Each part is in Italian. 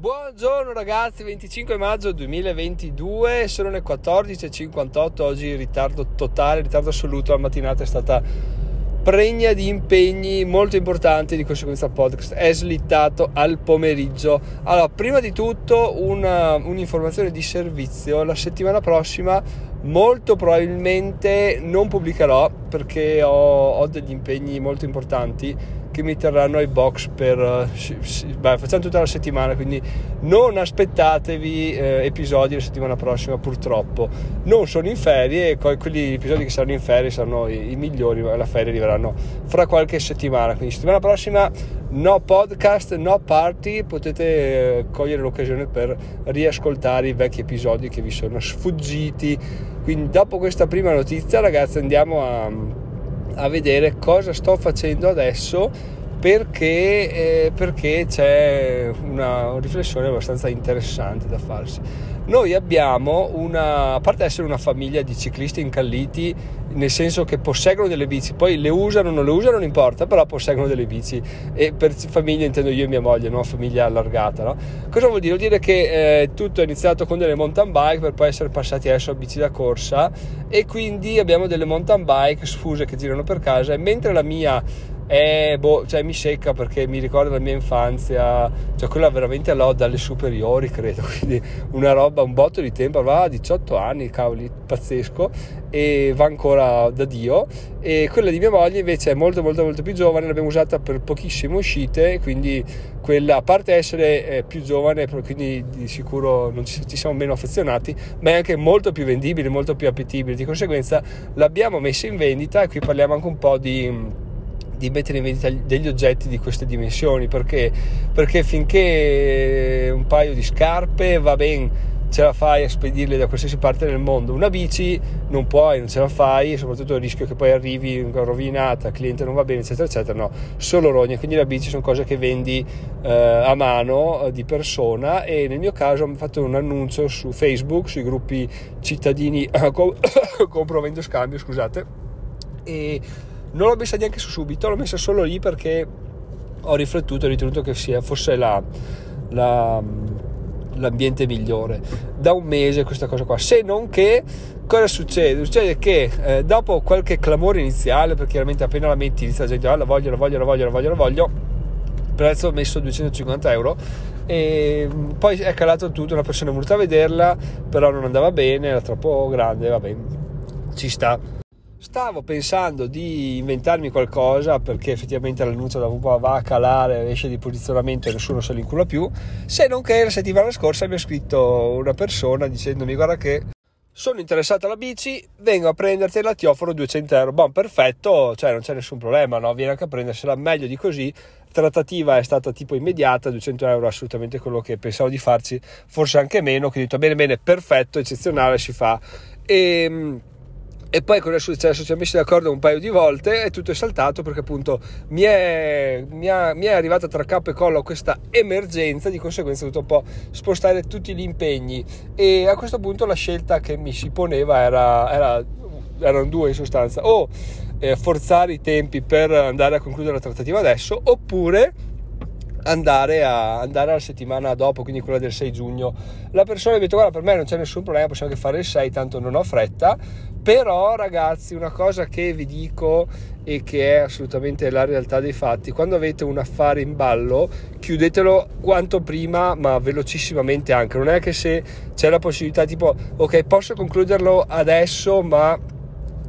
Buongiorno ragazzi, 25 maggio 2022, sono le 14.58, oggi ritardo totale, ritardo assoluto, la mattinata è stata pregna di impegni molto importanti, di conseguenza il podcast è slittato al pomeriggio. Allora, prima di tutto una, un'informazione di servizio, la settimana prossima molto probabilmente non pubblicherò perché ho, ho degli impegni molto importanti che mi terranno ai box per beh, facciamo tutta la settimana quindi non aspettatevi eh, episodi la settimana prossima purtroppo. Non sono in ferie e quelli episodi che saranno in ferie saranno i, i migliori ma la ferie arriveranno fra qualche settimana. Quindi settimana prossima no podcast no party potete eh, cogliere l'occasione per riascoltare i vecchi episodi che vi sono sfuggiti. Quindi dopo questa prima notizia ragazzi andiamo a a vedere cosa sto facendo adesso perché, eh, perché c'è una riflessione abbastanza interessante da farsi. Noi abbiamo una, a parte essere una famiglia di ciclisti incalliti, nel senso che posseggono delle bici, poi le usano o non le usano non importa, però posseggono delle bici e per famiglia intendo io e mia moglie, no? famiglia allargata. No? Cosa vuol dire? Vuol dire che eh, tutto è iniziato con delle mountain bike per poi essere passati adesso a bici da corsa e quindi abbiamo delle mountain bike sfuse che girano per casa e mentre la mia e boh, cioè, mi secca perché mi ricorda la mia infanzia, cioè quella veramente l'ho dalle superiori, credo, quindi una roba, un botto di tempo, va a 18 anni, cavoli, pazzesco, e va ancora da Dio. E quella di mia moglie invece è molto molto molto più giovane, l'abbiamo usata per pochissime uscite, quindi quella, a parte essere eh, più giovane, quindi di sicuro non ci, ci siamo meno affezionati, ma è anche molto più vendibile, molto più appetibile, di conseguenza l'abbiamo messa in vendita. E qui parliamo anche un po' di di mettere in vendita degli oggetti di queste dimensioni perché, perché finché un paio di scarpe va bene ce la fai a spedirle da qualsiasi parte del mondo. Una bici non puoi, non ce la fai soprattutto il rischio che poi arrivi rovinata, il cliente non va bene eccetera eccetera no, solo rogne quindi la bici sono cose che vendi eh, a mano eh, di persona e nel mio caso ho fatto un annuncio su Facebook sui gruppi cittadini compro vendo scambio scusate e non l'ho messa neanche su subito, l'ho messa solo lì perché ho riflettuto e ritenuto che sia, fosse la, la, l'ambiente migliore. Da un mese questa cosa qua, se non che cosa succede? Succede che eh, dopo qualche clamore iniziale, perché chiaramente appena la metti inizia la gente, ah, la voglio, la voglio, la voglio, la voglio, la voglio, prezzo messo 250 euro e poi è calato tutto, una persona è venuta a vederla, però non andava bene, era troppo grande, va bene, ci sta Stavo pensando di inventarmi qualcosa perché effettivamente l'annuncio da un po' va a calare, esce di posizionamento e nessuno se l'incula più. Se non che la settimana scorsa mi ha scritto una persona dicendomi guarda che sono interessato alla bici, vengo a prendertela, ti offro 200 euro. Buon, perfetto, cioè non c'è nessun problema, no? Vieni anche a prendersela meglio di così. Trattativa è stata tipo immediata, 200 euro assolutamente quello che pensavo di farci, forse anche meno. Quindi ho detto bene, bene, perfetto, eccezionale, si fa. E ehm, e poi con è successo? Ci siamo messi d'accordo un paio di volte e tutto è saltato perché appunto mi è, mi, ha, mi è arrivata tra capo e collo questa emergenza, di conseguenza ho dovuto un po' spostare tutti gli impegni e a questo punto la scelta che mi si poneva era, era erano due in sostanza, o eh, forzare i tempi per andare a concludere la trattativa adesso oppure andare, a, andare alla settimana dopo, quindi quella del 6 giugno. La persona mi ha detto guarda per me non c'è nessun problema, possiamo anche fare il 6, tanto non ho fretta, però ragazzi una cosa che vi dico e che è assolutamente la realtà dei fatti, quando avete un affare in ballo chiudetelo quanto prima ma velocissimamente anche, non è che se c'è la possibilità tipo ok posso concluderlo adesso ma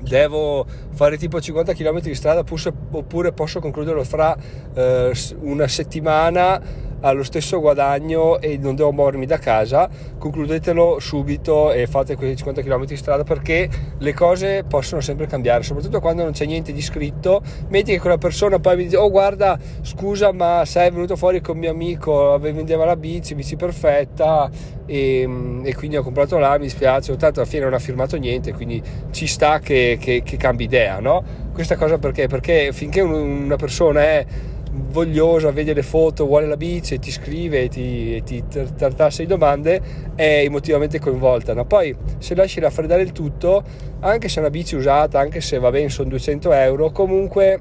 devo fare tipo 50 km di strada oppure posso concluderlo fra eh, una settimana allo stesso guadagno e non devo muovermi da casa, concludetelo subito e fate quei 50 km di strada perché le cose possono sempre cambiare, soprattutto quando non c'è niente di scritto. Metti che quella persona poi mi dice: Oh, guarda, scusa, ma sei venuto fuori con mio amico, vendeva la bici, bici perfetta. E, e, quindi ho comprato là, mi spiace, tanto alla fine non ha firmato niente, quindi ci sta che, che, che cambi idea, no? Questa cosa perché? Perché finché una persona è vogliosa, vede le foto, vuole la bici, ti scrive e ti, e ti tartassa di domande, è emotivamente coinvolta. No? Poi se lasci raffreddare il tutto, anche se è una bici usata, anche se va bene, sono 200 euro, comunque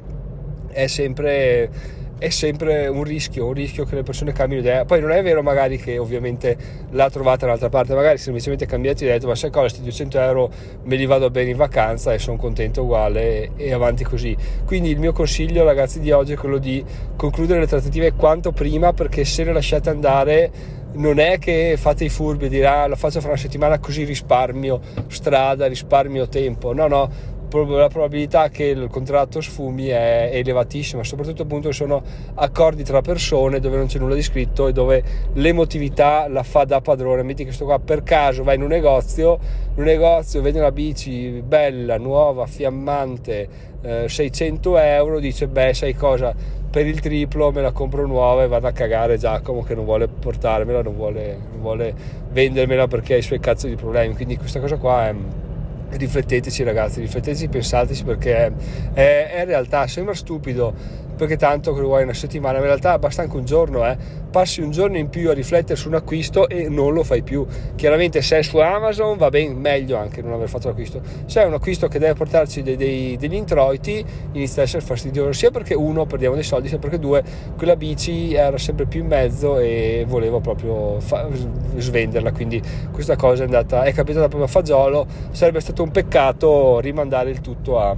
è sempre è sempre un rischio, un rischio che le persone cambino idea. Poi non è vero magari che ovviamente l'ha trovata un'altra parte, magari semplicemente cambiati e detto ma sai cosa, questi 200 euro me li vado bene in vacanza e sono contento uguale e, e avanti così. Quindi il mio consiglio ragazzi di oggi è quello di concludere le trattative quanto prima perché se le lasciate andare non è che fate i furbi e dirà ah, lo faccio fra una settimana così risparmio strada, risparmio tempo. No, no, la probabilità che il contratto sfumi è elevatissima, soprattutto appunto sono accordi tra persone dove non c'è nulla di scritto e dove l'emotività la fa da padrone. Metti che sto qua per caso vai in un negozio, in un negozio vedi una bici bella, nuova, fiammante, eh, 600 euro, dice beh sai cosa, per il triplo me la compro nuova e vado a cagare Giacomo che non vuole portarmela, non vuole, non vuole vendermela perché ha i suoi cazzo di problemi. Quindi questa cosa qua è rifletteteci ragazzi, rifletteteci, pensateci perché è, è, realtà, sembra stupido perché tanto che vuoi una settimana, in realtà basta anche un giorno, eh. passi un giorno in più a riflettere su un acquisto e non lo fai più. Chiaramente se è su Amazon va bene, meglio anche non aver fatto l'acquisto. Se è un acquisto che deve portarci dei, dei, degli introiti, inizia a essere fastidioso, sia perché uno perdiamo dei soldi, sia perché due quella bici era sempre più in mezzo e volevo proprio fa- svenderla, quindi questa cosa è andata, è capitata proprio a fagiolo, sarebbe stato un peccato rimandare il tutto a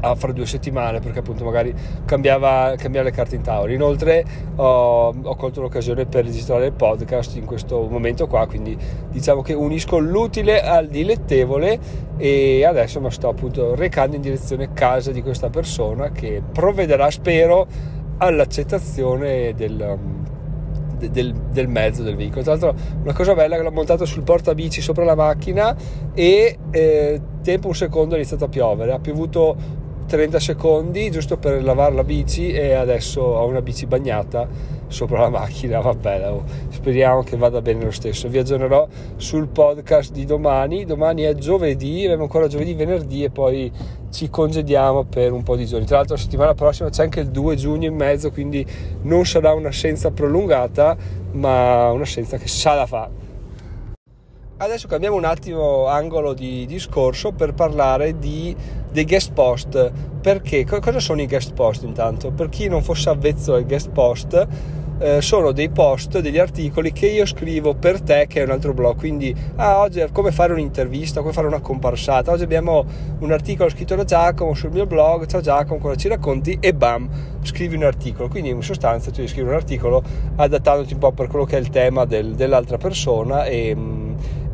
a fra due settimane perché appunto magari cambiava, cambiava le carte in tavola inoltre ho, ho, colto l'occasione per registrare il podcast in questo momento qua quindi diciamo che unisco l'utile al dilettevole e adesso mi sto appunto recando in direzione casa di questa persona che provvederà spero all'accettazione del del, del, mezzo del veicolo. Tra l'altro, una cosa bella che l'ho montato sul portabici sopra la macchina e eh, tempo un secondo è iniziato a piovere. Ha piovuto 30 secondi giusto per lavare la bici e adesso ho una bici bagnata sopra la macchina vabbè speriamo che vada bene lo stesso. Vi aggiornerò sul podcast di domani. Domani è giovedì abbiamo ancora giovedì venerdì e poi ci congediamo per un po' di giorni. Tra l'altro la settimana prossima c'è anche il 2 giugno in mezzo quindi non sarà un'assenza prolungata ma un'assenza che sa da fa Adesso cambiamo un attimo angolo di discorso per parlare di, dei guest post. Perché? Cosa sono i guest post intanto? Per chi non fosse avvezzo ai guest post, eh, sono dei post, degli articoli che io scrivo per te, che è un altro blog. Quindi, ah, oggi come fare un'intervista, come fare una comparsata. Oggi abbiamo un articolo scritto da Giacomo sul mio blog. Ciao Giacomo, cosa ci racconti? E bam, scrivi un articolo. Quindi, in sostanza, tu scrivi un articolo adattandoti un po' per quello che è il tema del, dell'altra persona e mm,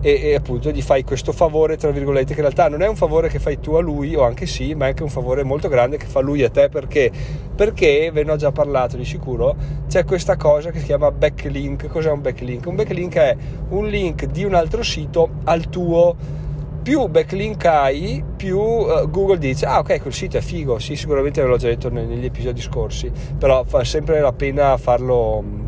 e, e, appunto gli fai questo favore tra virgolette che in realtà non è un favore che fai tu a lui o anche sì ma è anche un favore molto grande che fa lui a te perché perché ve ne ho già parlato di sicuro c'è questa cosa che si chiama backlink cos'è un backlink? un backlink è un link di un altro sito al tuo più backlink hai, più uh, Google dice: Ah, ok, quel sito è figo. Sì, sicuramente ve l'ho già detto negli episodi scorsi, però fa sempre la pena farlo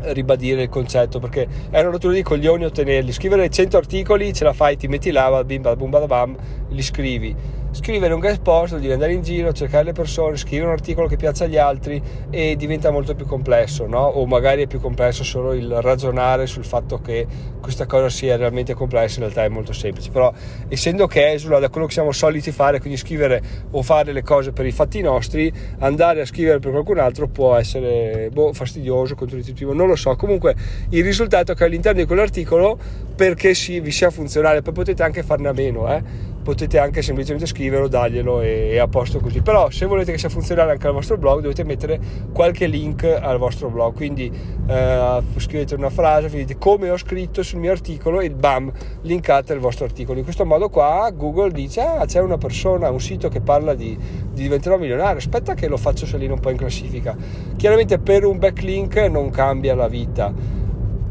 ribadire il concetto perché è una rottura di coglioni ottenerli. Scrivere 100 articoli ce la fai ti metti là bim bam bam li scrivi scrivere un guest post vuol dire andare in giro, cercare le persone, scrivere un articolo che piace agli altri e diventa molto più complesso, no? O magari è più complesso solo il ragionare sul fatto che questa cosa sia realmente complessa, in realtà è molto semplice. Però essendo che esula da quello che siamo soliti fare, quindi scrivere o fare le cose per i fatti nostri, andare a scrivere per qualcun altro può essere boh, fastidioso, controintuitivo, non lo so. Comunque il risultato è che all'interno di quell'articolo, perché si, vi sia funzionale, poi potete anche farne a meno, eh? Potete anche semplicemente scriverlo, darglielo e, e a posto così. Però se volete che sia funzionale anche al vostro blog dovete mettere qualche link al vostro blog, quindi eh, scrivete una frase, dite come ho scritto sul mio articolo e bam, linkate il vostro articolo. In questo modo qua Google dice ah c'è una persona, un sito che parla di, di diventerò milionario, aspetta che lo faccio salire un po' in classifica. Chiaramente per un backlink non cambia la vita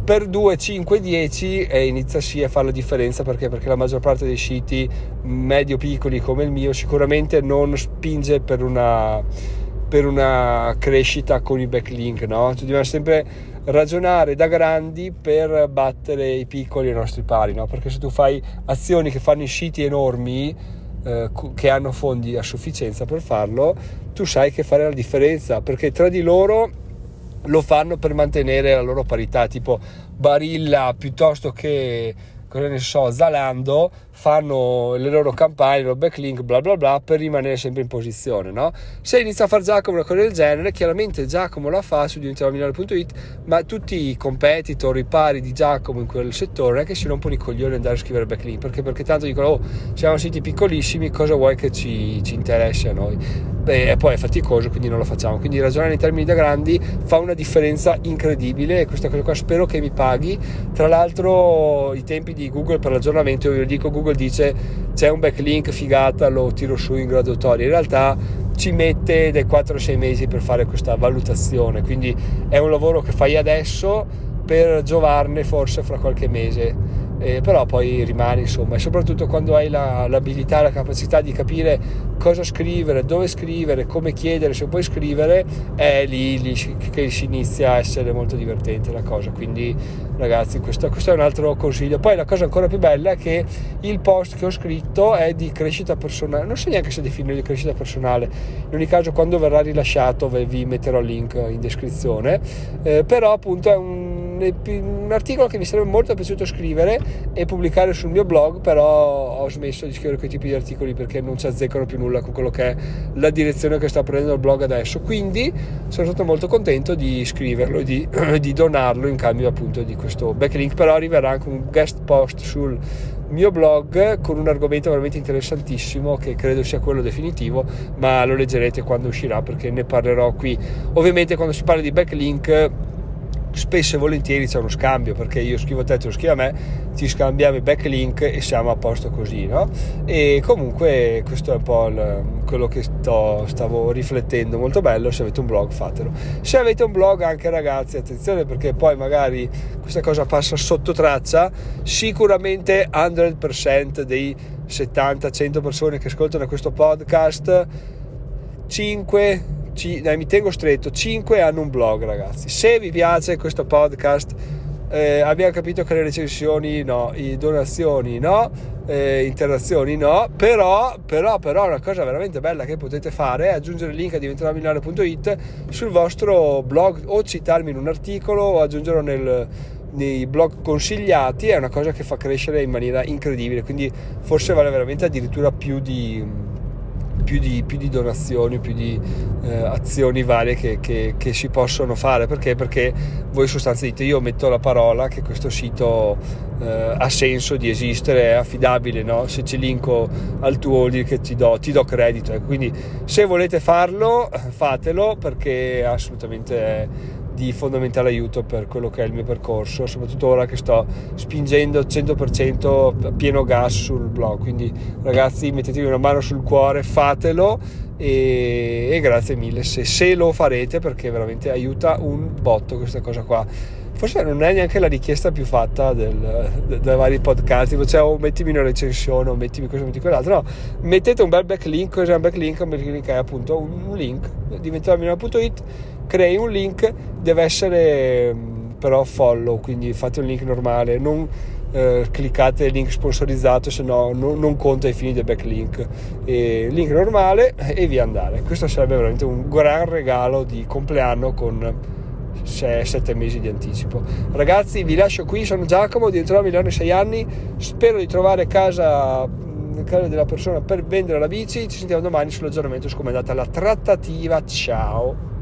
per 2, 5, 10 e inizia sì a fare la differenza perché? perché la maggior parte dei siti medio piccoli come il mio sicuramente non spinge per una, per una crescita con i backlink no? Cioè, dobbiamo sempre ragionare da grandi per battere i piccoli ai nostri pari no? perché se tu fai azioni che fanno i siti enormi eh, che hanno fondi a sufficienza per farlo tu sai che fare la differenza perché tra di loro lo fanno per mantenere la loro parità, tipo Barilla piuttosto che cosa ne so, Zalando fanno le loro campagne, il loro backlink, bla bla bla, per rimanere sempre in posizione, no? Se inizia a fare Giacomo una cosa del genere, chiaramente Giacomo la fa su diventeromilano.it, ma tutti i competitor, i pari di Giacomo in quel settore, che si rompono i coglioni andare a scrivere backlink, perché, perché tanto dicono, oh, siamo siti piccolissimi, cosa vuoi che ci, ci interessi a noi? Beh, e poi è faticoso, quindi non lo facciamo. Quindi ragionare in termini da grandi fa una differenza incredibile questa cosa qua spero che mi paghi. Tra l'altro i tempi di Google per l'aggiornamento, io dico Google Google dice c'è un backlink figata, lo tiro su in graduatoria. In realtà ci mette dai 4-6 mesi per fare questa valutazione, quindi è un lavoro che fai adesso per giovarne forse fra qualche mese eh, però poi rimani insomma e soprattutto quando hai la, l'abilità, la capacità di capire cosa scrivere, dove scrivere, come chiedere, se puoi scrivere è lì, lì che si inizia a essere molto divertente la cosa. Quindi ragazzi questo, questo, è un altro consiglio. Poi la cosa ancora più bella è che il post che ho scritto è di crescita personale. Non so neanche se definire di crescita personale. In ogni caso quando verrà rilasciato vi metterò il link in descrizione. Eh, però appunto è un un articolo che mi sarebbe molto piaciuto scrivere e pubblicare sul mio blog, però ho smesso di scrivere quei tipi di articoli perché non ci azzeccano più nulla con quello che è la direzione che sta prendendo il blog adesso. Quindi sono stato molto contento di scriverlo e di, di donarlo in cambio appunto di questo backlink, però arriverà anche un guest post sul mio blog con un argomento veramente interessantissimo che credo sia quello definitivo, ma lo leggerete quando uscirà perché ne parlerò qui. Ovviamente quando si parla di backlink spesso e volentieri c'è uno scambio perché io scrivo a te, tu scrivi a me, ci scambiamo i backlink e siamo a posto così, no? E comunque questo è un po' il, quello che sto, stavo riflettendo, molto bello, se avete un blog fatelo. Se avete un blog anche ragazzi, attenzione perché poi magari questa cosa passa sotto traccia, sicuramente 100% dei 70-100 persone che ascoltano questo podcast 5 ci, dai, mi tengo stretto, 5 hanno un blog ragazzi. Se vi piace questo podcast, eh, abbiamo capito che le recensioni no, i donazioni no, eh, interazioni no, però, però, però una cosa veramente bella che potete fare è aggiungere il link a diventeramilano.it sul vostro blog o citarmi in un articolo o aggiungerlo nel, nei blog consigliati, è una cosa che fa crescere in maniera incredibile, quindi forse vale veramente addirittura più di più di, più di donazioni, più di eh, azioni varie che, che, che, si possono fare. Perché? Perché voi sostanzialmente dite io metto la parola che questo sito eh, ha senso di esistere, è affidabile, no? se ci linko al tuo vuol che ti do, ti do credito. Eh. Quindi se volete farlo fatelo perché assolutamente... È, di fondamentale aiuto per quello che è il mio percorso, soprattutto ora che sto spingendo 100% a pieno gas sul blog. Quindi ragazzi mettetevi una mano sul cuore, fatelo e, e grazie mille se, se, lo farete perché veramente aiuta un botto questa cosa qua. Forse non è neanche la richiesta più fatta del, de, dai vari podcast, tipo cioè oh, mettimi una recensione o mettimi questo, mettimi quell'altro. No, mettete un bel backlink, cos'è un backlink? Un backlink è appunto un link, diventermilano.it crei un link, deve essere mm, però follow, quindi fate un link normale, non eh, cliccate link sponsorizzato, se no non, conta ai fini del backlink. E link normale e via andare. Questo sarebbe veramente un gran regalo di compleanno con 7 mesi di anticipo. Ragazzi, vi lascio qui, sono Giacomo, diventerò milione 6 anni, spero di trovare casa casa della persona per vendere la bici. Ci sentiamo domani sull'aggiornamento su come è andata la trattativa. Ciao!